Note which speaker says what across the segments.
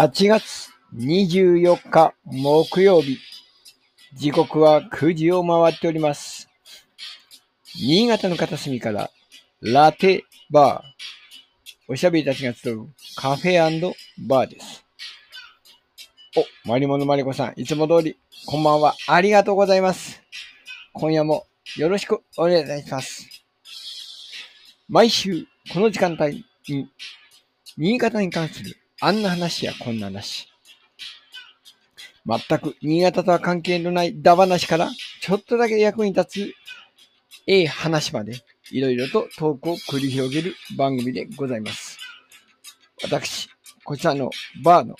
Speaker 1: 8月24日木曜日。時刻は9時を回っております。新潟の片隅からラテバー。おしゃべりたちが集うカフェバーです。お、マリモのマリコさん、いつも通り、こんばんは。ありがとうございます。今夜もよろしくお願いします。毎週、この時間帯に、新潟に関するあんな話やこんな話。全く新潟とは関係のないダ話から、ちょっとだけ役に立つ、ええ話まで、いろいろとトークを繰り広げる番組でございます。私、こちらのバーの、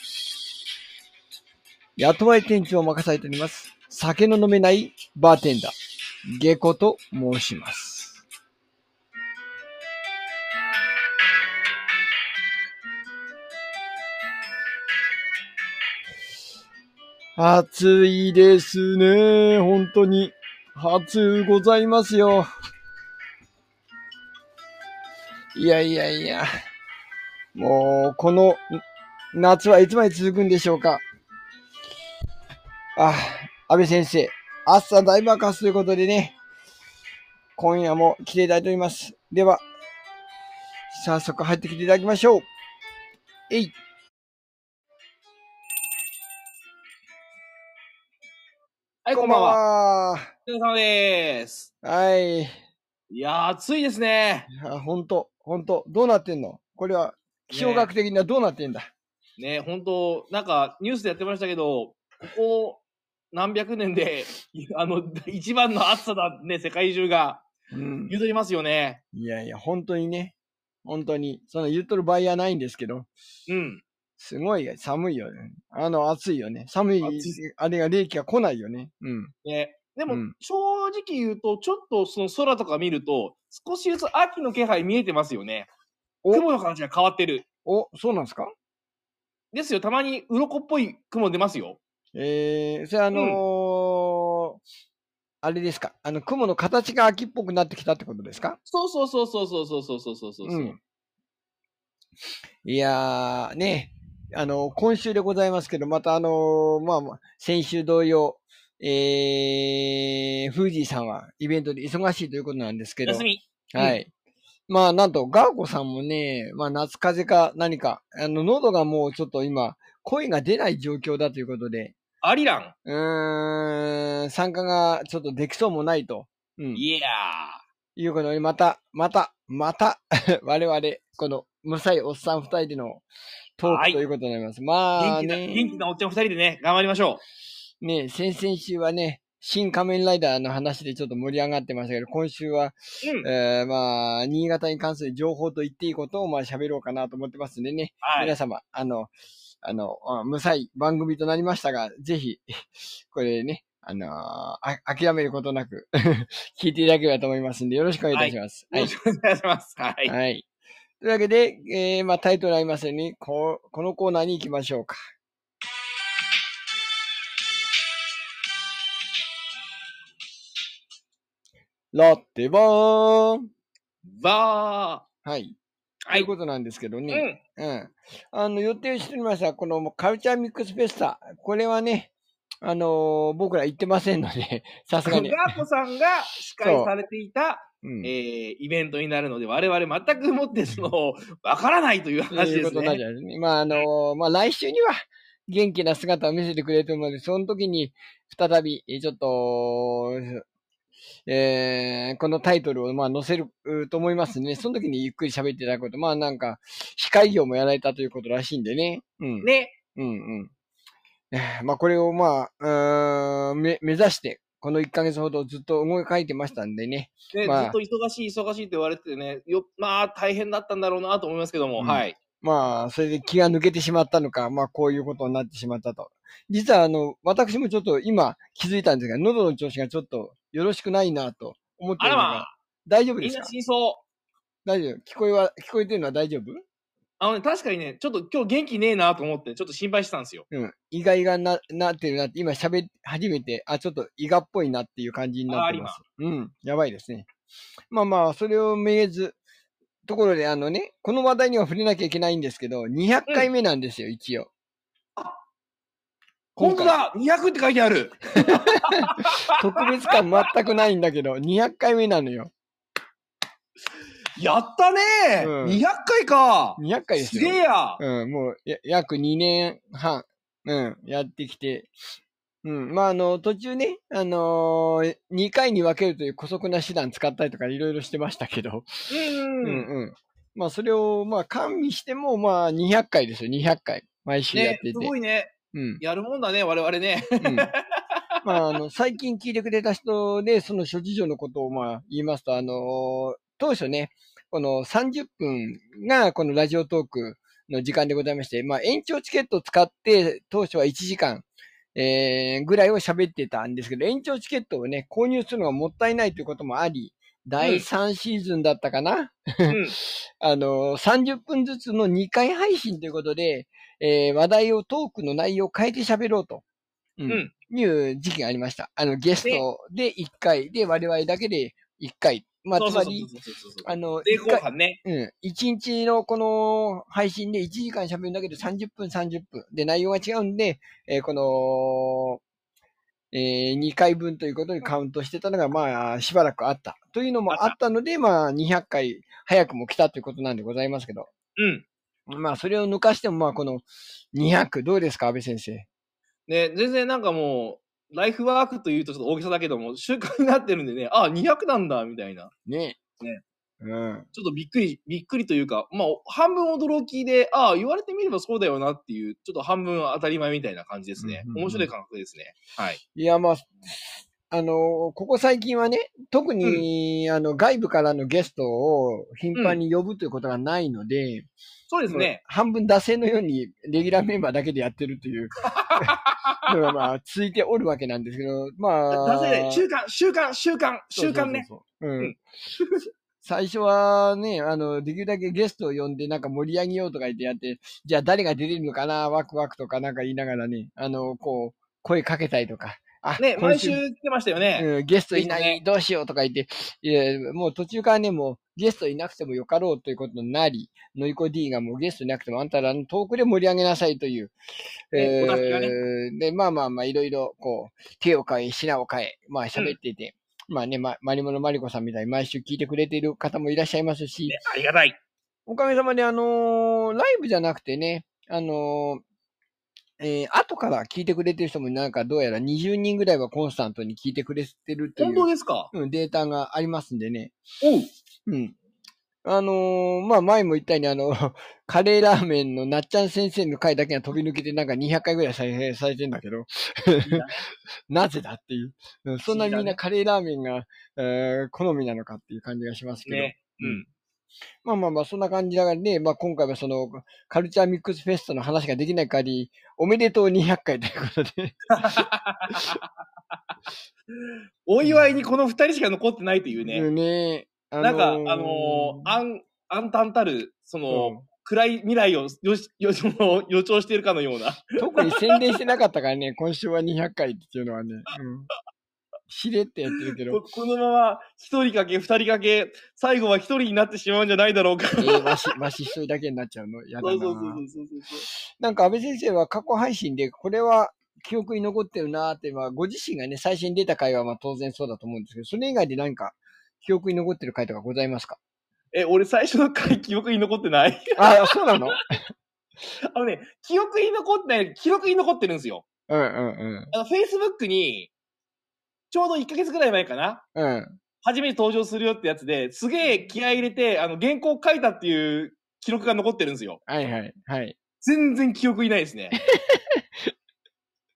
Speaker 1: 雇われ店長を任されております。酒の飲めないバーテンダー、ゲコと申します。暑いですね。本当に。暑ございますよ。いやいやいや。もう、この夏はいつまで続くんでしょうか。あ、安倍先生、暑さ大爆発ということでね、今夜も来ていただいております。では、早速入ってきていただきましょう。えい。
Speaker 2: はい、こんばんは。
Speaker 1: は。
Speaker 2: お疲れ様です。
Speaker 1: はい。
Speaker 2: いやー、暑いですね。
Speaker 1: いや、ほんと、ほんと、どうなってんの？これは、気象学的にはどうなってんだ、
Speaker 2: ね、本当なんかニュースでやってましたけど、ここ何百年で、あの、一番の暑さだね、世界中が
Speaker 1: うん。
Speaker 2: 譲りますよね。
Speaker 1: いやいや、本当にね、本当に、その言っとる場合はないんですけど、
Speaker 2: うん。
Speaker 1: すごい寒いよね。あの、暑いよね。寒いあれが冷気が来ないよね。うん。
Speaker 2: ね。でも、
Speaker 1: うん
Speaker 2: 正直言うと、ちょっとその空とか見ると、少しずつ秋の気配見えてますよね。
Speaker 1: お
Speaker 2: 雲の形が変わってる。
Speaker 1: お、そうなんですか？
Speaker 2: ですよ、たまに鱗っぽい雲出ますよ。
Speaker 1: えー、それあのーあれですか？あの、雲の形が秋っぽくなってきたってことですか？
Speaker 2: そうそうそうそうそうそうそうそうそうそう。
Speaker 1: うん。いやー、ね、あの、今週でございますけど、またあのーまあまあ、先週同様、えー、フージーさんはイベントで忙しいということなんですけど、
Speaker 2: 休み。
Speaker 1: はい。まあ、なんと、ガーコさんもね、まあ、夏風邪か何か、あの、喉がもうちょっと今、声が出ない状況だということで、
Speaker 2: アリラン。
Speaker 1: うーん、参加がちょっとできそうもないと。うん。
Speaker 2: いや
Speaker 1: いうことで、また、また、また、我々、この、むさいおっさん二人でのトー
Speaker 2: はい
Speaker 1: クということになります。
Speaker 2: ー。
Speaker 1: まあ
Speaker 2: 元気な、
Speaker 1: ね、
Speaker 2: 元気なおっちゃん二人でね、頑張りましょ
Speaker 1: ね、先々週はね、新仮面ライダーの話でちょっと盛り上がってましたけど、今週は、
Speaker 2: う。うん。
Speaker 1: えー、まあ、新潟に関する情報と言っていいことを、まあ、喋ろうかなと思ってますんでね。
Speaker 2: はい。
Speaker 1: 皆様、あの、あの、あ無彩番組となりましたが、ぜひ、これね、あのーあ諦めることなく、聞いていただければと思いますんで、よろしくお願いいたします。
Speaker 2: よろしくお願いします。はい。
Speaker 1: はい。というわけで、えー、まあ、タイトルありますように、ここのコーナーに行きましょうか。ラッテバーン
Speaker 2: バ
Speaker 1: はい。
Speaker 2: ー。
Speaker 1: と
Speaker 2: はいいう
Speaker 1: ことなんですけど
Speaker 2: う
Speaker 1: ね。
Speaker 2: ん。
Speaker 1: うん。あの、予定しておりました、このカルチャーミックスフェスタ。これはね、あのー僕ら行ってませんので、さすがに。
Speaker 2: ガーコさんが司会されていた、
Speaker 1: うん。
Speaker 2: えー、イベントになるので、我々全くもってその、わからないという
Speaker 1: と
Speaker 2: 話ですね。
Speaker 1: ね。まあ、あのーまあ、来週には元気な姿を見せてくれると思うので、その時に再び、えーちょっと、えーこのタイトルをまあ載せるうと思いますね。その時にゆっくり喋っていただくこと。まあなんか、司会業もやられたということらしいんでね。うん。
Speaker 2: ね。
Speaker 1: うんうん。えーまあこれをまあ、目指して、この1ヶ月ほどずっと動き書いてましたんでね。
Speaker 2: ね、
Speaker 1: まあ
Speaker 2: ずっと忙しい、忙しいって言われててね、よ、まあ、大変だったんだろうなと思いますけども、
Speaker 1: うん
Speaker 2: はい。
Speaker 1: まあ、それで気が抜けてしまったのか、まあこういうことになってしまったと。実はあの、私もちょっと今気づいたんですが、喉の調子がちょっとよろしくないなと思ってるのが、
Speaker 2: まあ、
Speaker 1: 大丈夫で
Speaker 2: みんな
Speaker 1: すか
Speaker 2: 死にそう。
Speaker 1: 大丈夫聞こえは、聞こえてるのは大丈夫？
Speaker 2: あのね、確かにね、ちょっと今日元気ねえなと思って、ちょっと心配してたんですよ。
Speaker 1: うん。意外がな、なってるなって、今喋り始めて、あ、ちょっと胃がっぽいなっていう感じになってます。うん。やばいですね。まあまあ、それをめげず、ところで、あのね、この話題には触れなきゃいけないんですけど、200回目なんですよ、一応。
Speaker 2: 本当だ !200 って書いてある
Speaker 1: 特別感全くないんだけど、200回目なのよ。
Speaker 2: やったねー、
Speaker 1: うん
Speaker 2: !200 回か
Speaker 1: 200回ですすよ。
Speaker 2: げえや
Speaker 1: うん、もう、や約2年半、うん、やってきて、うん、まあ、あの、途中ね、あのー、2回に分けるという古速な手段使ったりとかいろいろしてましたけど、
Speaker 2: うん
Speaker 1: う
Speaker 2: うんん。
Speaker 1: うん。まあ、それを、まあ、加味しても、まあ、200回ですよ、200回。毎週やっ
Speaker 2: ね
Speaker 1: て、て。
Speaker 2: すごいね。
Speaker 1: うん。
Speaker 2: やるもんだね、我々ね。
Speaker 1: うん。まあ、あの、最近聞いてくれた人で、その諸事情のことを、まあ、言いますと、あのー当初ね、この30分が、このラジオトークの時間でございまして、まあ、延長チケットを使って、当初は1時間、えー、ぐらいを喋ってたんですけど、延長チケットをね、購入するのがもったいないということもあり、第3シーズンだったかな、
Speaker 2: うん。
Speaker 1: あの、30分ずつの2回配信ということで、えー話題を、トークの内容を変えて喋ろうと、うん
Speaker 2: うん
Speaker 1: いう時期がありました。あの、ゲストで1回、で、我々だけで1回。まあ、つまり。あの、
Speaker 2: 前後半ね。
Speaker 1: うん。1日のこの配信で1時間喋るだけで30分30分。で、内容が違うんで、えーこの、え2回分ということにカウントしてたのが、まあ、しばらくあった。というのもあったので、まあ、200回早くも来たということなんでございますけど。
Speaker 2: うん。
Speaker 1: まあ、それを抜かしても、まあ、この200、どうですか、安倍先生？
Speaker 2: ね、全然なんかもう、ライフワークというとちょっと大げさだけども、習慣になってるんでね、あ、200なんだ、みたいな。
Speaker 1: ね。
Speaker 2: ね。
Speaker 1: うん。
Speaker 2: ちょっとびっくり、びっくりというか、まあ、半分驚きで、ああ、言われてみればそうだよなっていう、ちょっと半分当たり前みたいな感じですね
Speaker 1: うん。うんうん
Speaker 2: 面白い感覚ですね。はい。
Speaker 1: いや、まあ、あの、ここ最近はね、特に、あの、外部からのゲストを頻繁に呼ぶということがないので、
Speaker 2: そうですね。
Speaker 1: 半分惰性のようにレギュラーメンバーだけでやってるという のがまあ、ついておるわけなんですけど、まあ。
Speaker 2: だぜ、習慣、習慣、習慣、習慣ね。
Speaker 1: そう
Speaker 2: ん。
Speaker 1: 最初はね、あの、できるだけゲストを呼んでなんか盛り上げようとか言ってやって、じゃあ誰が出れるのかな、ワクワクとかなんか言いながらね、あの、こう、声かけたりとか。あ
Speaker 2: ね、
Speaker 1: 今
Speaker 2: 毎週来てましたよね。
Speaker 1: うん、ゲストいない、どうしようとか言って、いや、もう途中からね、もうゲストいなくてもよかろうということになり、ノイコ D がもうゲストいなくてもあんたらのトークで盛り上げなさいという。
Speaker 2: ねお助けがね。
Speaker 1: で、まあまあまあ、いろいろ、こう、手を変え、品を変え、まあ喋っていて、まあね、ま、マリモのマリコさんみたいに毎週聞いてくれている方もいらっしゃいますし、
Speaker 2: ねありがたい。
Speaker 1: おかげさまで、あのーライブじゃなくてね、あのーえー後から聞いてくれてる人もなんかどうやら20人ぐらいはコンスタントに聞いてくれてるとい
Speaker 2: 本
Speaker 1: う
Speaker 2: 当ですか？
Speaker 1: うん、データがありますんでね。
Speaker 2: おう。
Speaker 1: うん。あのーまあ、前も言ったように、あの、カレーラーメンのなっちゃん先生の回だけが飛び抜けてなんか200回ぐらい再生されてんだけど、なぜだっていう。うんそんなにみんなカレーラーメンが、えー好みなのかっていう感じがしますけど。
Speaker 2: ね。うん。
Speaker 1: まあまあまあ、そんな感じだからね、まあ今回はその、カルチャーミックスフェストの話ができない限り、おめでとう200回ということで。
Speaker 2: お祝いにこの二人しか残ってないというね。
Speaker 1: うんねあ
Speaker 2: なんか、あ
Speaker 1: ー
Speaker 2: のー、暗、暗淡たる、その、
Speaker 1: うん
Speaker 2: 暗い未来をよし、よその 予兆しているかのような。
Speaker 1: 特に宣伝してなかったからね、今週は200回っていうのはね。うん。しれってやってるけど
Speaker 2: こ。このまま一人かけ二人かけ、最後は一人になってしまうんじゃないだろうか。
Speaker 1: えー、わし、わし一人だけになっちゃうの？やだな
Speaker 2: そうそうそうそう。
Speaker 1: なんか安倍先生は過去配信で、これは記憶に残ってるなーって、まあ、ご自身がね、最初に出た回はまあ当然そうだと思うんですけど、それ以外で何か記憶に残ってる回とかございますか？
Speaker 2: え、俺最初の回記憶に残ってない？
Speaker 1: ああ、そうなの？
Speaker 2: あのね、記憶に残ってない、記録に残ってるんですよ。
Speaker 1: うんうん
Speaker 2: あの、Facebook に、ちょうど1ヶ月ぐらい前かな
Speaker 1: うん。うん。
Speaker 2: 初めて登場するよってやつで、すげえ気合い入れて、あの、原稿書いたっていう記録が残ってるんですよ。
Speaker 1: はいはい。はい。
Speaker 2: 全然記憶いないですね。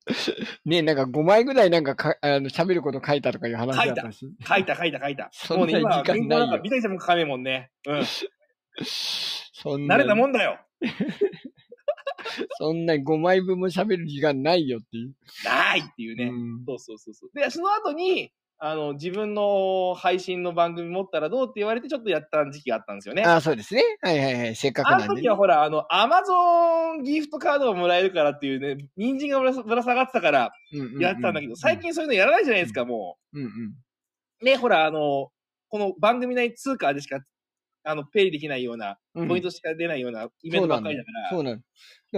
Speaker 1: ねなんか5枚ぐらいなんかか、あの、喋ること書いたとかいう話だったし。
Speaker 2: 書いた書いた書いた。
Speaker 1: そんな
Speaker 2: もうね、今、原稿なんか見たりしても書かねえもんね。うん。
Speaker 1: そんな
Speaker 2: 慣れたも
Speaker 1: ん、
Speaker 2: んだよ。
Speaker 1: そんな5枚分も喋る時間ないよっていう。
Speaker 2: ないっていうね。
Speaker 1: うん
Speaker 2: そうそうそうそう。で、その後に、あの、自分の配信の番組持ったらどうって言われてちょっとやった時期があったんですよね。
Speaker 1: ああ、そうですね。はいはいはい。せっかく
Speaker 2: あ
Speaker 1: なんでね、
Speaker 2: の時はほら、あの、アマゾンギフトカードがもらえるからっていうね、人参がぶらぶら下がってたからやってたんだけど、最、近そういうのやらないじゃないですか、も
Speaker 1: うんうん。
Speaker 2: う。ね、ほら、あの、この番組内通貨でしかあの、ペイできないような、
Speaker 1: うん
Speaker 2: ポイントしか出ないようなイベントばっかりだから。
Speaker 1: そうなの。だ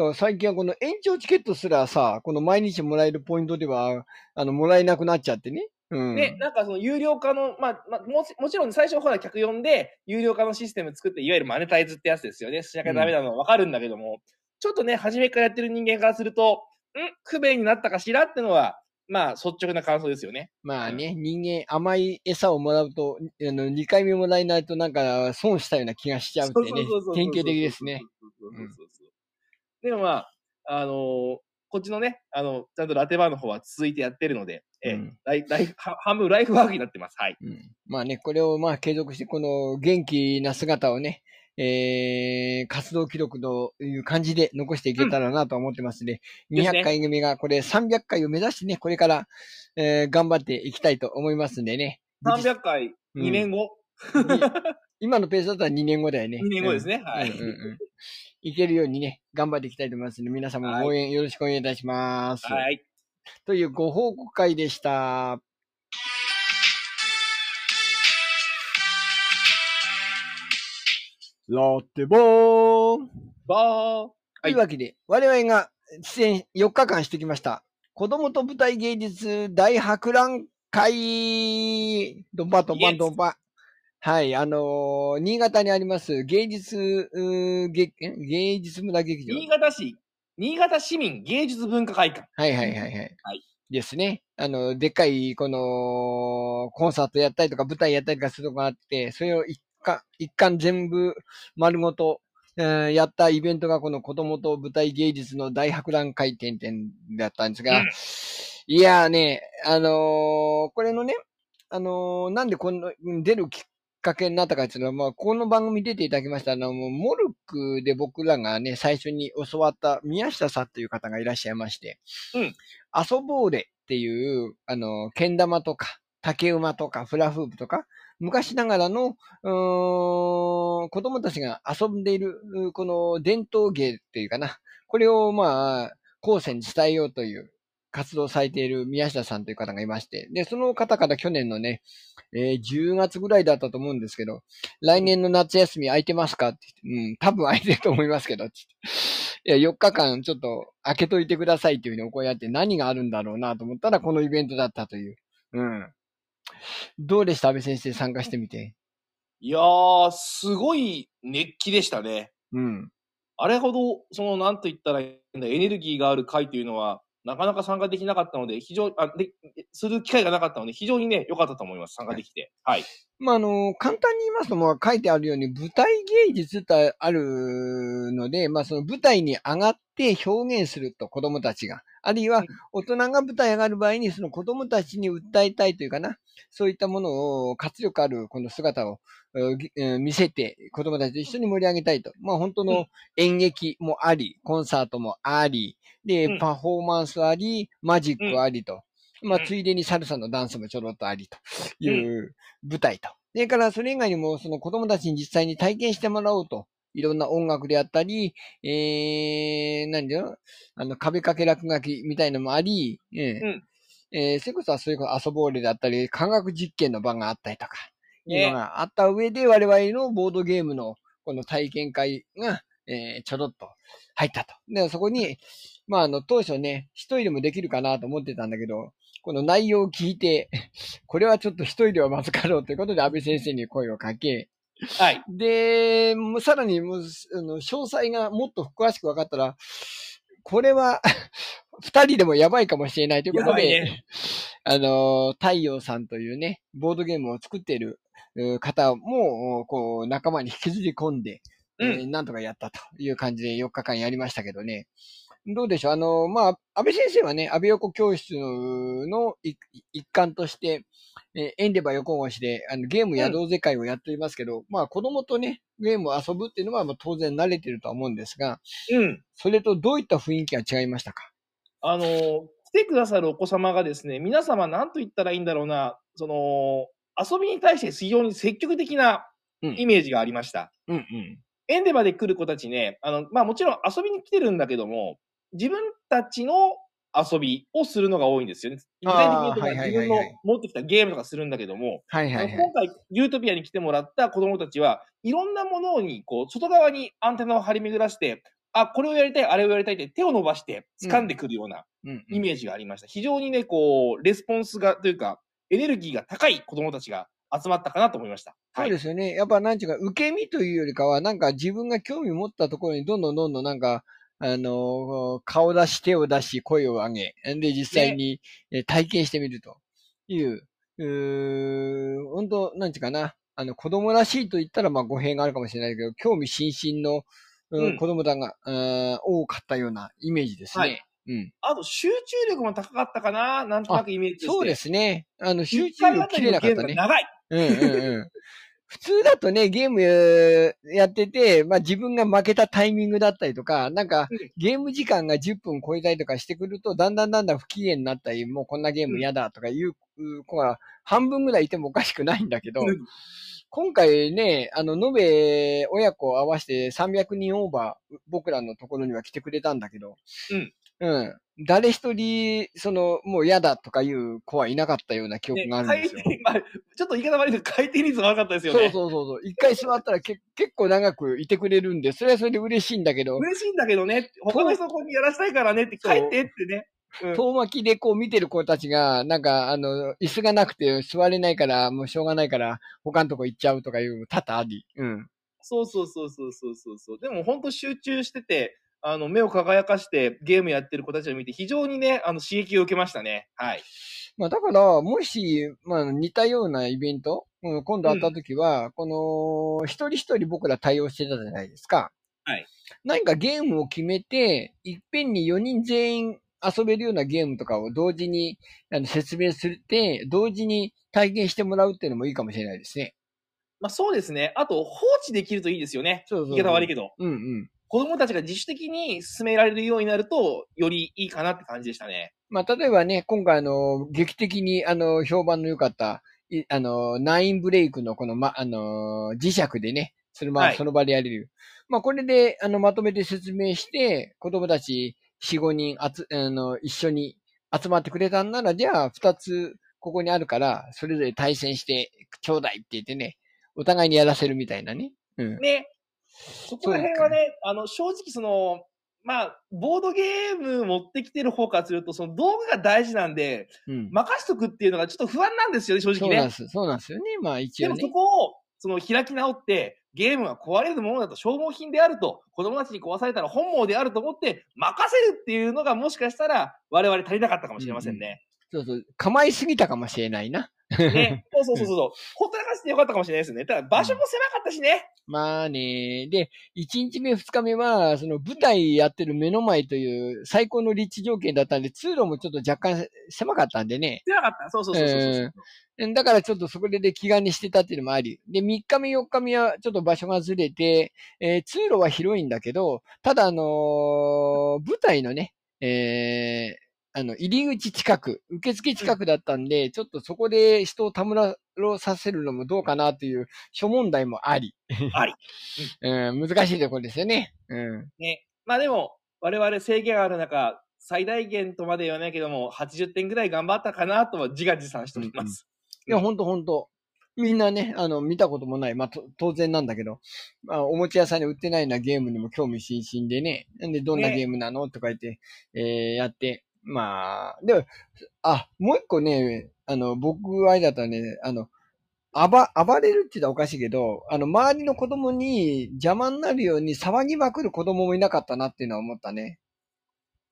Speaker 1: から最近はこの延長チケットすらさ、この毎日もらえるポイントでは、あの、もらえなくなっちゃってね。うん。
Speaker 2: で、なんかその有料化の、まあ、まあ、もちもちろん最初ほら客呼んで、有料化のシステム作って、いわゆるマネタイズってやつですよね。しなきゃダメなのはわかるんだけども、ちょっとね、初めからやってる人間からすると、ん？不便になったかしら？ってのは、まあ、率直な感想ですよね。
Speaker 1: まあね、人間甘い餌をもらうと、あの、2回目もらえないとなんか損したような気がしちゃうってね。典型的ですね。。
Speaker 2: でもまあ、あのーこっちのね、あの、ちゃんとラテバーの方は続いてやってるので、えー
Speaker 1: うん
Speaker 2: ライライフは半分ライフワークになってます。はい。
Speaker 1: うん。まあね、これをまあ継続して、この元気な姿をね、えー、活動記録という感じで残していけたらなと思ってますので、
Speaker 2: ですね
Speaker 1: 200回組がこれ300回を目指してね、これから、えー、頑張っていきたいと思いますんでね。
Speaker 2: 300回、
Speaker 1: うん
Speaker 2: 2年後、
Speaker 1: 今のペースだったら2年後だよね。
Speaker 2: 2年後ですね。
Speaker 1: うん。
Speaker 2: はい。
Speaker 1: うんうんうん。いけるようにね、頑張っていきたいと思いますので、皆様も応援よろしくお願いいたします。
Speaker 2: はい。
Speaker 1: というご報告会でした。ラテボーン
Speaker 2: バー。
Speaker 1: というわけで、我々が出演4日間してきました。子供と舞台芸術大博覧会ドンパドンパンドンパ。はい、あのー新潟にあります芸術、芸術村劇場。
Speaker 2: 新潟市、新潟市民芸術文化会館。
Speaker 1: はいはいはいはい。
Speaker 2: はい
Speaker 1: ですね。あの、でっかい、この、コンサートやったりとか、舞台やったりとかするとこがあって、それを一貫、一貫全部丸ごと、えーやったイベントがこの子供と舞台芸術の大博覧会点々だったんですが、
Speaker 2: うん。
Speaker 1: いやーね、あのーこれのね、あのーなんでこの、うん出るきっかけになったかっていうのは、まあ、この番組出ていただきました、あの、モルクで僕らがね、最初に教わった宮下さんという方がいらっしゃいまして、
Speaker 2: うん。
Speaker 1: 遊ぼうれっていう、あの、けん玉とか、竹馬とか、フラフープとか、昔ながらの、うーん子供たちが遊んでいる、この伝統芸っていうかな。これをまあ、後世に伝えようという活動されている宮下さんという方がいまして、で、その方から去年のね、えー10月ぐらいだったと思うんですけど、来年の夏休み空いてますかってって、うん、多分空いてると思いますけど、っていや、4日間ちょっと開けといてくださいっていうふうにお声やって何があるんだろうなと思ったらこのイベントだったという。うん。どうでした？安倍先生参加してみて。
Speaker 2: いやー、すごい熱気でしたね。
Speaker 1: うん。
Speaker 2: あれほど、その、なんと言ったらいいんだ、エネルギーがある会というのは、なかなか参加できなかったので、非常に、あ、で、する機会がなかったので、非常にね、良かったと思います。参加できて。はい。
Speaker 1: まあ、あの、簡単に言いますと、もう書いてあるように、舞台芸術ってあるので、まあ、その舞台に上がって表現すると、子供たちが。あるいは
Speaker 2: うん、
Speaker 1: 大人が舞台上がる場合に、その子供たちに訴えたいというかな、そういったものを、活力あるこの姿を、見せて、子供たちと一緒に盛り上げたいと。まあ、本当の
Speaker 2: うん
Speaker 1: 演劇もあり、コンサートもあり、で、
Speaker 2: うん
Speaker 1: パフォーマンスあり、マジックありと。まあ、
Speaker 2: うん
Speaker 1: ついでにサルサのダンスもちょろっとありという舞台と。それから、それ以外にも、その子供たちに実際に体験してもらおうと。いろんな音楽であったり、えー、何だよ、あの、壁掛け落書きみたいのもあり、えー
Speaker 2: うん
Speaker 1: えーそれこそ、そういう遊ぼうれだったり、科学実験の場があったりとか、
Speaker 2: ね
Speaker 1: いうのがあった上で、我々のボードゲームのこの体験会が、えーちょろっと入ったと。で、そこに、まあ、あの、当初ね、一人でもできるかなと思ってたんだけど、この内容を聞いて、これはちょっと一人ではまずかろうということで、安倍先生に声をかけ、
Speaker 2: はい。
Speaker 1: で、もうさらにもう、あの、詳細がもっと詳しく分かったら、これは、二人でもやばいかもしれないということで、
Speaker 2: ね。
Speaker 1: あの、太陽さんというね、ボードゲームを作っているう方も、こう、仲間に引きずり込んで、
Speaker 2: うん。
Speaker 1: えーなんとかやったという感じで4日間やりましたけどね。どうでしょう？あの、まあ、安倍先生はね、安倍横教室の一一環として、えーエンデバー横越しで、あの、ゲームやろうぜ会をやっていますけど、まあ、子供とね、ゲームを遊ぶっていうのは、まあ、当然慣れてるとは思うんですが、
Speaker 2: うん。
Speaker 1: それとどういった雰囲気が違いましたか？
Speaker 2: あのー来てくださるお子様がですね、皆様何と言ったらいいんだろうな、その、遊びに対して非常に積極的な
Speaker 1: うん
Speaker 2: イメージがありました。
Speaker 1: うんうん。
Speaker 2: エンデバで来る子たちね、あの、まあもちろん遊びに来てるんだけども、自分たちの遊びをするのが多いんですよね。具体的に言うと自分の持ってきたゲームとかするんだけども、
Speaker 1: はいはいはい。
Speaker 2: 今回、ユートピアに来てもらった子供たちは、いろんなものに、こう、外側にアンテナを張り巡らして、あ、これをやりたい、あれをやりたいって手を伸ばして掴んでくるような
Speaker 1: うん
Speaker 2: イメージがありました。非常にね、こう、レスポンスが、というか、エネルギーが高い子供たちが集まったかなと思いました。
Speaker 1: そう
Speaker 2: はい。
Speaker 1: ですよね。やっぱなんていうか、受け身というよりかは、なんか自分が興味持ったところにどんどんどんどんなんか、あのー顔出し、手を出し、声を上げ、で、実際に、えー体験してみるという、うー本当なんていうかな、あの、子供らしいと言ったら、まあ語弊があるかもしれないけど、興味津々の、うん
Speaker 2: うん
Speaker 1: 子供だが、うん多かったようなイメージですね。
Speaker 2: はい
Speaker 1: うん。
Speaker 2: あと、集中力も高かったかななんとなくイメージとして。
Speaker 1: そうですね。あの、集中力切れなかったね。
Speaker 2: 長い。
Speaker 1: うんうんうん。普通だとね、ゲームえーやってて、まあ自分が負けたタイミングだったりとか、なんか
Speaker 2: うん
Speaker 1: ゲーム時間が10分超えたりとかしてくると、だんだんだんだん不機嫌になったり、もうこんなゲーム嫌だとかいう子が半分ぐらいいてもおかしくないんだけど、
Speaker 2: うん
Speaker 1: 今回ね、あの、延べ親子合わせて300人オーバー、僕らのところには来てくれたんだけど、
Speaker 2: うん。
Speaker 1: うん。誰一人、その、もう嫌だとかいう子はいなかったような記憶
Speaker 2: ね
Speaker 1: があるんですよ。
Speaker 2: 回転まあ、ちょっと言い方悪いけど、回転率が悪かったですよ
Speaker 1: そう
Speaker 2: ね。
Speaker 1: そうそうそう。一回座ったらけ結構長くいてくれるんで、それはそれで嬉しいんだけど、
Speaker 2: 嬉しいんだけどね、他の人ここにやらせたいからねって帰ってってね。うん
Speaker 1: 遠巻きでこう見てる子たちが、なんか、あの、椅子がなくて座れないから、もうしょうがないから、他のとこ行っちゃうとかいう、多々あり。うん。
Speaker 2: そうそうそうそうそうそうそう。でも本当集中してて、あの、目を輝かしてゲームやってる子たちを見て、非常にね、あの、刺激を受けましたね。はい。
Speaker 1: まあだから、もし、まあ似たようなイベント、うん、今度会った時は、この、一人一人僕ら対応してたじゃないですか。
Speaker 2: はい。
Speaker 1: 何かゲームを決めて、いっぺんに4人全員遊べるようなゲームとかを同時にあの説明するって、同時に体験してもらうっていうのもいいかもしれないですね。
Speaker 2: まあそうですね。あと、放置できるといいですよね。
Speaker 1: そうそう
Speaker 2: 言い方悪いけど。
Speaker 1: うんうん。
Speaker 2: 子供たちが自主的に進められるようになると、よりいいかなって感じでしたね。
Speaker 1: まあ、例えばね、今回あの、劇的にあの、評判の良かった、いあの、ナインブレイクのこの、ま、あの、磁石でね、そのま、
Speaker 2: はい
Speaker 1: その場でやれる。まあ、これで、あの、まとめて説明して、子供たち4、5人あつ、あの、一緒に集まってくれたんなら、じゃあ、2つ、ここにあるから、それぞれ対戦して、ちょうだいって言ってね、お互いにやらせるみたいなね。うん。
Speaker 2: ね。そこら辺はね、あの、正直その、まあ、ボードゲーム持ってきてる方からすると、その道具が大事なんで、
Speaker 1: うん。
Speaker 2: 任しとくっていうのがちょっと不安なんですよね、正直ね。
Speaker 1: そうなんです。そうなんですよね。まあ、一応ね
Speaker 2: でもそ。こを、その開き直って、ゲームは壊れるものだと消耗品であると、子供たちに壊されたら本望であると思って、任せるっていうのがもしかしたら我々足りなかったかもしれませんね。
Speaker 1: そうそう。構いすぎたかもしれないな。
Speaker 2: ね。そうそうそうそう。ほったらかしてよかったかもしれないですね。ただ場所も狭かったしね。
Speaker 1: まあね。で、1日目、2日目は、その舞台やってる目の前という最高の立地条件だったんで、通路もちょっと若干狭かったんでね。
Speaker 2: 狭かった。そうそうそうそうそう。
Speaker 1: うんだからちょっとそこで気兼ねしてたっていうのもあり。で、3日目、4日目はちょっと場所がずれて、えー通路は広いんだけど、ただあのー舞台のね、えーあの、入り口近く、受付近くだったんで、ちょっとそこで人をたむらろさせるのもどうかなという諸問題もあり。
Speaker 2: あり。
Speaker 1: うん、難しいところですよね。うん。
Speaker 2: ね。まあでも、我々制限ある中、最大限とまで言わないけども、80点ぐらい頑張ったかなとは自画自賛しております。
Speaker 1: いや、ほんとほんと。みんなね、あの、見たこともない。まあ、と当然なんだけど、まあ、おもちゃ屋さんに売ってないようなゲームにも興味津々でね、なんでどんな
Speaker 2: ね
Speaker 1: ゲームなの？とか言って、えー、やって、まあ、でも、あ、もう一個ね、あの、僕、あれだったらね、あの、暴、暴れるって言ったらおかしいけど、あの、周りの子供に邪魔になるように騒ぎまくる子供もいなかったなっていうのは思ったね。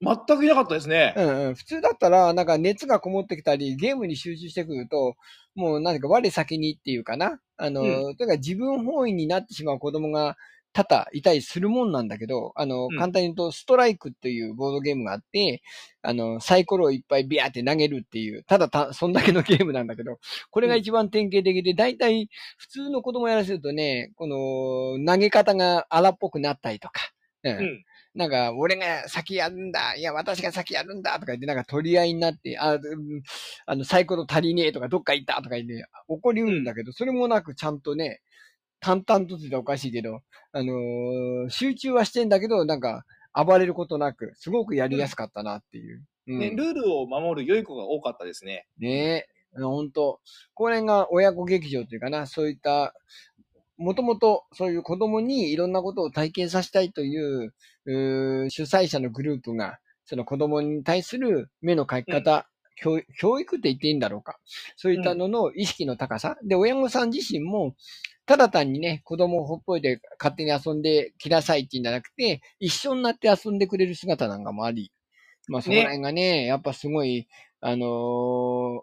Speaker 2: 全くいなかったですね。
Speaker 1: うんうん。普通だったら、なんか熱がこもってきたり、ゲームに集中してくると、もう何か我先にっていうかな。あの、
Speaker 2: う
Speaker 1: というか自分本位になってしまう子供が多々いたりするもんなんだけど、あの、
Speaker 2: うん。
Speaker 1: 簡単に言うと、ストライクっていうボードゲームがあって、あの、サイコロをいっぱいビャーって投げるっていう、ただた、そんだけのゲームなんだけど、これが一番典型的で、大体普通の子供やらせるとね、この、投げ方が荒っぽくなったりとか、うん。
Speaker 2: うん。
Speaker 1: なんか、俺が先やるんだ、いや、私が先やるんだとか言って、なんか取り合いになって、あ、うんあの、サイコロ足りねえとか、どっか行ったとか言って、怒りうるんだけど、それもなくちゃんとね、淡々とって言ったらおかしいけど、あのー集中はしてんだけど、なんか、暴れることなく、すごくやりやすかったなっていう。うん。
Speaker 2: ね、ルールを守る良い子が多かったですね。
Speaker 1: ねえ、ほんと。これが親子劇場というかな、そういったもともとそういう子供にいろんなことを体験させたいという、うー主催者のグループが、その子供に対する目の描き方、教教育って言っていいんだろうか。そういったのの意識の高さ。で、親御さん自身も、ただ単にね、子供をほっぽいで勝手に遊んできなさいって言うんじゃなくて、一緒になって遊んでくれる姿なんかもあり、まあそこら辺がね、やっぱすごい、あのー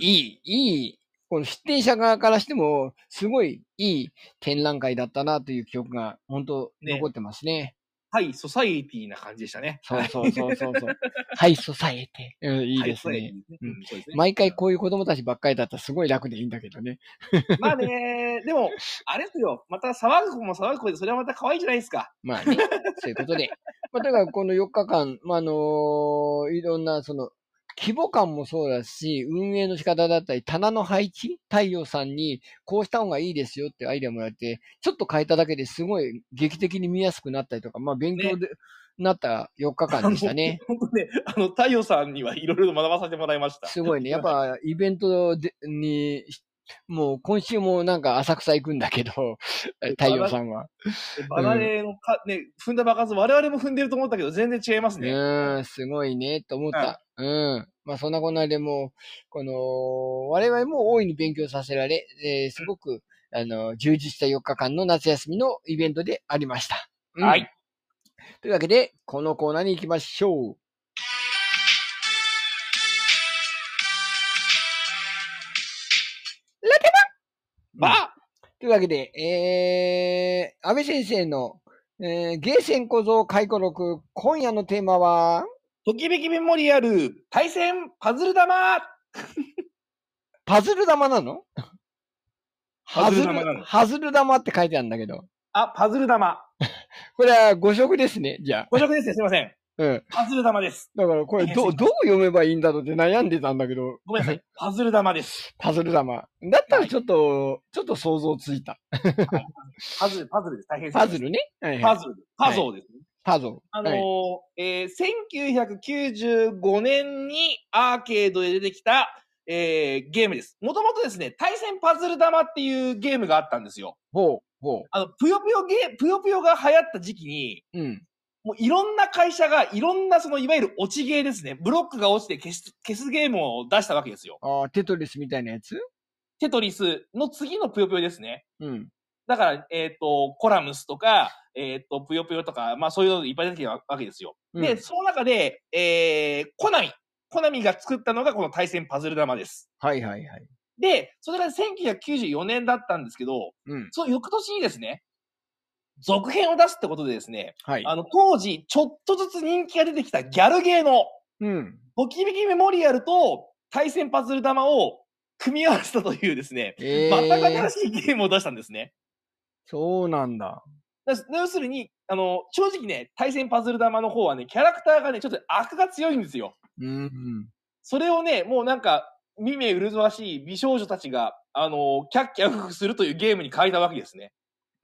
Speaker 1: いい、いい、この出展者側からしても、すごいいい展覧会だったなという記憶が、本当
Speaker 2: ね
Speaker 1: 残ってますね。
Speaker 2: はい、ソサイエティな感じでしたね。
Speaker 1: そうそうそうそうそう。はい、ソサエティ。うん、いいですね毎回こういう子供たちばっかりだったらすごい楽でいいんだけどね。
Speaker 2: まあね、でも、あれですよ。また騒ぐ子も騒ぐ子で、それはまた可愛いじゃないですか。
Speaker 1: まあね、そういうことで。まあ、だからこの4日間、まあ、あのーいろんなその、規模感もそうだし、運営の仕方だったり、棚の配置、太陽さんにこうした方がいいですよってアイデアもらって、ちょっと変えただけですごい劇的に見やすくなったりとか、まあ勉強で、なった4日間でしたね。
Speaker 2: 本当ね、あの、太陽さんにはいろいろ学ばさせてもらいました。
Speaker 1: すごいね。やっぱイベントでに、もう今週もなんか浅草行くんだけど、太陽さんは。
Speaker 2: バナネのか、ね、踏んだ爆発、我々も踏んでると思ったけど、全然違いますね。
Speaker 1: うん、すごいね、と思った。うん。まあそんなこんなでもう、この、我々も大いに勉強させられ、えーすごく、あの、充実した4日間の夏休みのイベントでありました。うん
Speaker 2: はい。
Speaker 1: というわけで、このコーナーに行きましょう。
Speaker 2: ばあ
Speaker 1: というわけで、えー、安倍先生の、えー、ゲーセン小僧回顧録、今夜のテーマは、
Speaker 2: ときめきメモリアル、対戦、パズル玉
Speaker 1: パズル玉なの？
Speaker 2: パズル玉なの
Speaker 1: ハズル玉って書いてあるんだけど。
Speaker 2: あ、パズル玉。
Speaker 1: これは誤色ですね、じゃあ。
Speaker 2: ご職ですね、すいません。
Speaker 1: うん。
Speaker 2: パズル玉です。
Speaker 1: だからこれど、どう読めばいいんだろうって悩んでたんだけど、
Speaker 2: ごめんなさい。パズル玉です。
Speaker 1: パズル玉。だったらちょっと、ちょっと想像ついた。
Speaker 2: パズル、パズルです。大変
Speaker 1: パズルね。はいはい
Speaker 2: パズル。パゾーですね。
Speaker 1: パズル。
Speaker 2: あのー
Speaker 1: はい
Speaker 2: えー1995年にアーケードで出てきた、えーゲームです。もともとですね、対戦パズル玉っていうゲームがあったんですよ。
Speaker 1: ほう、ほ
Speaker 2: あの、ぷよぷよゲー、ぷよぷよが流行った時期に、
Speaker 1: う。うん。
Speaker 2: もういろんな会社がいろんなそのいわゆる落ちゲーですね。ブロックが落ちて消す、消すゲームを出したわけですよ。
Speaker 1: ああ、テトリスみたいなやつ？
Speaker 2: テトリスの次のぷよぷよですね。
Speaker 1: うん。
Speaker 2: だから、えっ、と、コラムスとか、えっ、と、ぷよぷよとか、まあそういうのいっぱい出てきたわけですよ。で、
Speaker 1: うん
Speaker 2: その中で、えー、コナミ。コナミが作ったのがこの対戦パズル玉です。
Speaker 1: はいはいはい。
Speaker 2: で、それが1994年だったんですけど、
Speaker 1: うん。
Speaker 2: その翌年にですね、続編を出すってことでですね、
Speaker 1: はい。
Speaker 2: あの、当時、ちょっとずつ人気が出てきたギャルゲーの、
Speaker 1: うん。
Speaker 2: ときめきメモリアルと対戦パズル玉を組み合わせたというですね、
Speaker 1: え
Speaker 2: 全く新
Speaker 1: ー、
Speaker 2: しいゲームを出したんですね。
Speaker 1: そうなんだ。
Speaker 2: だ要するに、あの、正直ね、対戦パズル玉の方はね、キャラクターがね、ちょっと悪が強いんですよ。
Speaker 1: うん。
Speaker 2: それをね、もうなんか、見目麗しい美少女たちが、あの、キャッキャウフフするというゲームに変えたわけですね。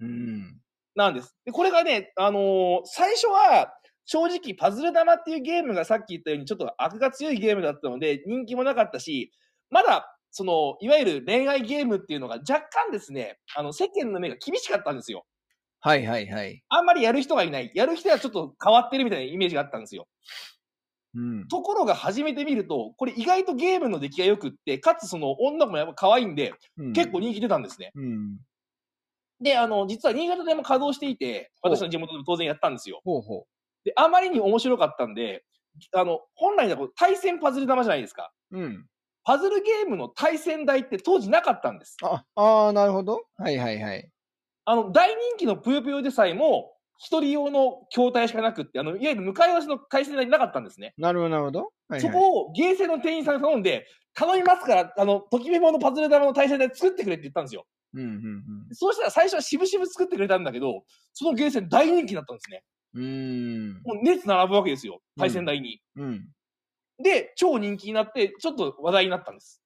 Speaker 1: うん。
Speaker 2: なんです。で、これがね、あのー最初は、正直、パズル玉っていうゲームがさっき言ったように、ちょっと悪が強いゲームだったので、人気もなかったし、まだ、その、いわゆる恋愛ゲームっていうのが若干ですね、あの、世間の目が厳しかったんですよ。
Speaker 1: はいはいはい。
Speaker 2: あんまりやる人がいない。やる人はちょっと変わってるみたいなイメージがあったんですよ。
Speaker 1: うん。
Speaker 2: ところが始めてみると、これ意外とゲームの出来が良くって、かつその女もやっぱ可愛いんで、
Speaker 1: うん
Speaker 2: 結構人気出たんですね。
Speaker 1: うん。
Speaker 2: で、あの、実は新潟でも稼働していて、私の地元でも当然やったんですよ。
Speaker 1: ほうほ
Speaker 2: で、あまりに面白かったんで、あの、本来の対戦パズル玉じゃないですか。
Speaker 1: う。うん。
Speaker 2: パズルゲームの対戦台って当時なかったんです。
Speaker 1: あ、ああ、なるほど。はいはいはい。
Speaker 2: あの、大人気のぷよぷよでさえも、一人用の筐体しかなくって、あの、いわゆる向かい合わせの対戦台なかったんですね。
Speaker 1: なるほどなるほど。はいはい、
Speaker 2: そこをゲーセンの店員さんに頼んで、頼みますから、あの、ときめものパズル玉の対戦台作ってくれって言ったんですよ。
Speaker 1: うんうん
Speaker 2: そうしたら最初は渋々作ってくれたんだけど、そのゲーセン大人気になったんですね。
Speaker 1: うん。うん。
Speaker 2: もう熱並ぶわけですよ。対戦台に。
Speaker 1: うん。
Speaker 2: で、超人気になって、ちょっと話題になったんです。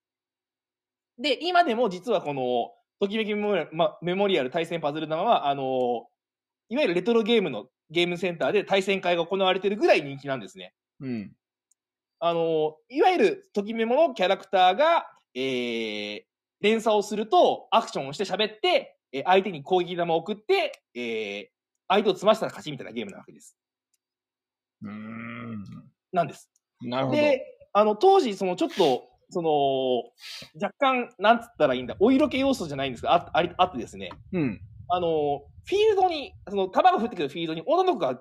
Speaker 2: で、今でも実はこの、ときめきメモリアル,、ま、メモリアル対戦パズル玉は、あの、いわゆるレトロゲームのゲームセンターで対戦会が行われているぐらい人気なんですね。
Speaker 1: うん。
Speaker 2: あの、いわゆるときメモのキャラクターが、えー、連鎖をするとアクションをして喋って、えー相手に攻撃玉を送って、えー相手を詰ましたら勝ちみたいなゲームなわけです。
Speaker 1: うーん。
Speaker 2: なんです。
Speaker 1: なるほど。
Speaker 2: で、あの、当時、そのちょっと、その、若干、なんつったらいいんだ、お色気要素じゃないんですが、あありあってですね、
Speaker 1: うん。
Speaker 2: あの、フィールドに、その、球が降ってくるフィールドに女の子が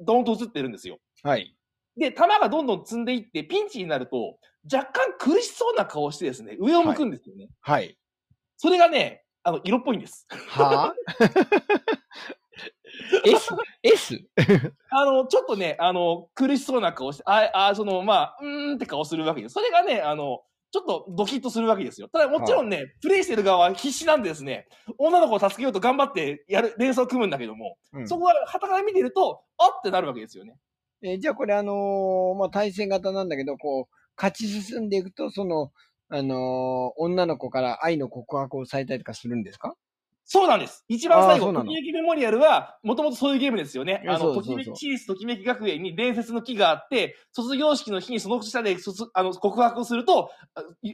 Speaker 2: ドーンと映ってるんですよ。
Speaker 1: はい。
Speaker 2: で、球がどんどん積んでいって、ピンチになると、若干苦しそうな顔をしてですね、上を向くんですよね。
Speaker 1: はい。
Speaker 2: それがね、あの、色っぽいんです。
Speaker 1: はぁ ?S?S?
Speaker 2: あの、ちょっとね、あの、苦しそうな顔して、あ、あ、その、まあ、うーんって顔するわけです。それがね、あの、ちょっとドキッとするわけですよ。ただもちろんね、プレイしてる側は必死なんでですね、女の子を助けようと頑張ってやる、連想を組むんだけども、
Speaker 1: うん
Speaker 2: そこが旗から見てると、あってなるわけですよね。
Speaker 1: えーじゃあこれあのーまあ、対戦型なんだけど、こう、勝ち進んでいくと、その、あのー女の子から愛の告白をされたりとかするんですか？
Speaker 2: そうなんです。一番最後、ときめきメモリアルは、もともとそういうゲームですよねあの、ときめき、チーズときめき学園に伝説の木があって、卒業式の日にその下で卒あの告白をすると、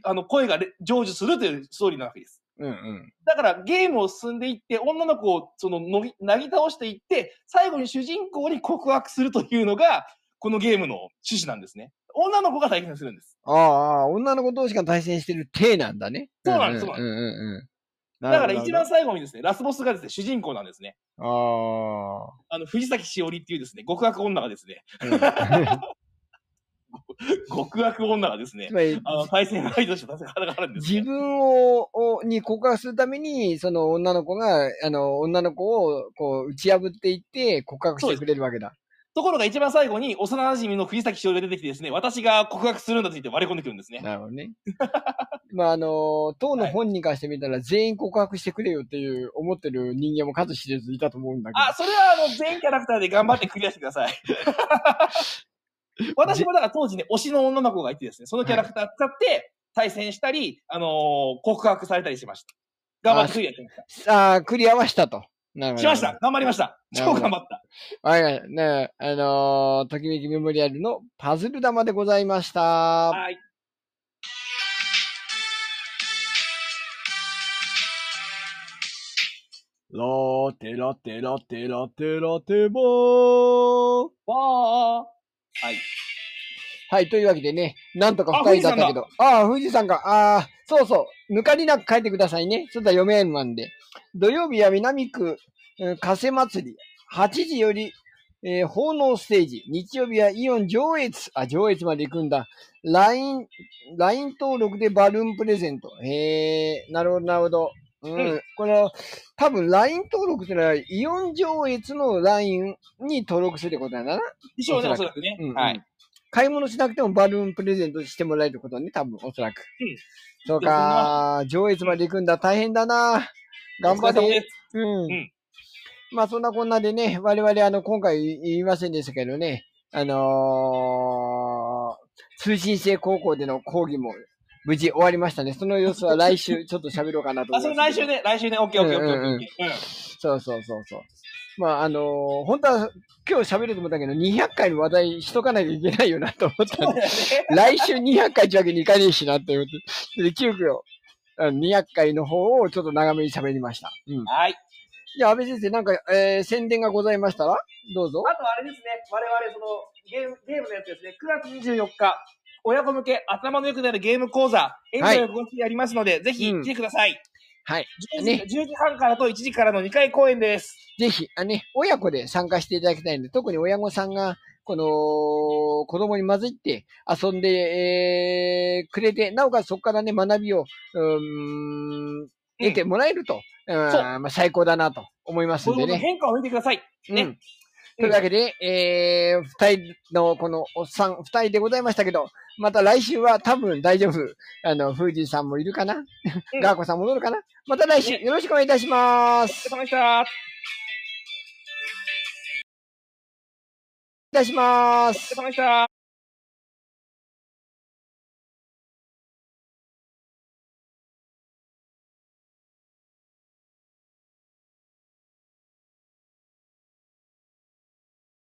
Speaker 2: あの、声がれ成就するというストーリーなわけです。
Speaker 1: うんうん。
Speaker 2: だからゲームを進んでいって、女の子をそののぎなぎ倒していって、最後に主人公に告白するというのが、このゲームの趣旨なんですね。女の子が体験するんです。
Speaker 1: ああああ、女の子同士が対戦してる体なんだね。
Speaker 2: そうなんですそうなん
Speaker 1: うんうんうん。
Speaker 2: だから一番最後にですね、ラスボスがですね、主人公なんですね。
Speaker 1: ほ
Speaker 2: あの、藤崎しおりっていうですね、極悪女がですね。
Speaker 1: うん
Speaker 2: 極悪女がですね
Speaker 1: つ、まり、
Speaker 2: あの、対戦相手として戦うんです、ね。
Speaker 1: 自分を、をに告白するために、その女の子が、あの、女の子を、こう、打ち破っていって、告白してくれるわけだ。
Speaker 2: ところが一番最後に幼馴染の藤崎しおりが出てきてですね、私が告白するんだと言って割り込んでくるんですね。
Speaker 1: なるほどね。まあ、あの、当の本人からしてみたら、全員告白してくれよっていう思ってる人間も数知れずいたと思うんだけど。
Speaker 2: あ、それはあの、全員キャラクターで頑張ってクリアしてください。私もだから当時ね、推しの女の子がいてですね、そのキャラクター使って対戦したり、あのー告白されたりしました。頑張ってクリアしてました。
Speaker 1: さあ、クリアはしたと。なるほど。
Speaker 2: しました。頑張りました。超頑張った。
Speaker 1: はいはい。ねあのーときめきメモリアルのパズル玉でございました。
Speaker 2: はい。
Speaker 1: ラテラテラテラテラテバー。
Speaker 2: わー。はい。
Speaker 1: はい、というわけでね、なんとか二人だったけど。ああ、富士山か。ああ、そうそう。抜かりなく書いてくださいね。それでは読めるなんで。土曜日は南区、うん加瀬祭り。8時より、えー奉納ステージ。日曜日はイオン上越。あ、上越まで行くんだ。LINE、LINE 登録でバルーンプレゼント。へえ、なるほど、なるほど。うん。
Speaker 2: うん
Speaker 1: この、多分 LINE 登録ってのは、イオン上越の LINE に登録するってことだな。
Speaker 2: 一応ね、
Speaker 1: おそら
Speaker 2: おそらくね。
Speaker 1: うんうん
Speaker 2: はい。
Speaker 1: 買い物しなくてもバルーンプレゼントしてもらえることね、多分、おそらく。
Speaker 2: うん
Speaker 1: そうか、上越まで行くんだ。大変だな。頑張れ。
Speaker 2: お疲れ様です
Speaker 1: うん。
Speaker 2: ん
Speaker 1: まあ、そんなこんなでね、我々、あの、今回言いませんでしたけどね、あのー通信制高校での講義も無事終わりましたね。その様子は来週ちょっと喋ろうかなと
Speaker 2: あ、
Speaker 1: 思います。
Speaker 2: それ来週。ね、来週ね、オッケーオッケーオッケーオッケー。
Speaker 1: そうそうそうそう。まあ、あのー本当は今日喋ると思ったけど、200回の話題しとかなきゃいけないよなと思ったんで
Speaker 2: ね。
Speaker 1: 来週200回ってわけにいかねえしなって思って。で、急遽、200回の方をちょっと長めに喋りました。うん。
Speaker 2: はい。
Speaker 1: じゃあ、安倍先生、なんか、えー、宣伝がございましたら？どうぞ。
Speaker 2: あとあれですね、我々そのゲーム、ゲームのやつですね、9月24日、親子向け頭の良くなるゲーム講座、エンジョイの動きやりますので、ぜひ
Speaker 1: うん
Speaker 2: 来てください。
Speaker 1: はい。
Speaker 2: 10時
Speaker 1: ね
Speaker 2: 10時半からと1時からの2回公演です。
Speaker 1: ぜひ、あね、親子で参加していただきたいので、特に親御さんが、この、子供に混じって遊んで、えーくれて、なおかつそこからね、学びを、うーん、得てもらえると、うんまあ、最高だなと思います
Speaker 2: ん
Speaker 1: でね。
Speaker 2: 変化を見てください。ね
Speaker 1: うん。というわけで、えー、二人のこのおっさん、二人でございましたけど、また来週は多分大丈夫。あの、富士さんもいるかな、
Speaker 2: うん
Speaker 1: ガーコさん戻るかな？また来週
Speaker 2: ね
Speaker 1: よろしくお願いいたしま
Speaker 2: お疲
Speaker 1: す。
Speaker 2: れ様でした。
Speaker 1: たしますお
Speaker 2: 疲れ。様でした。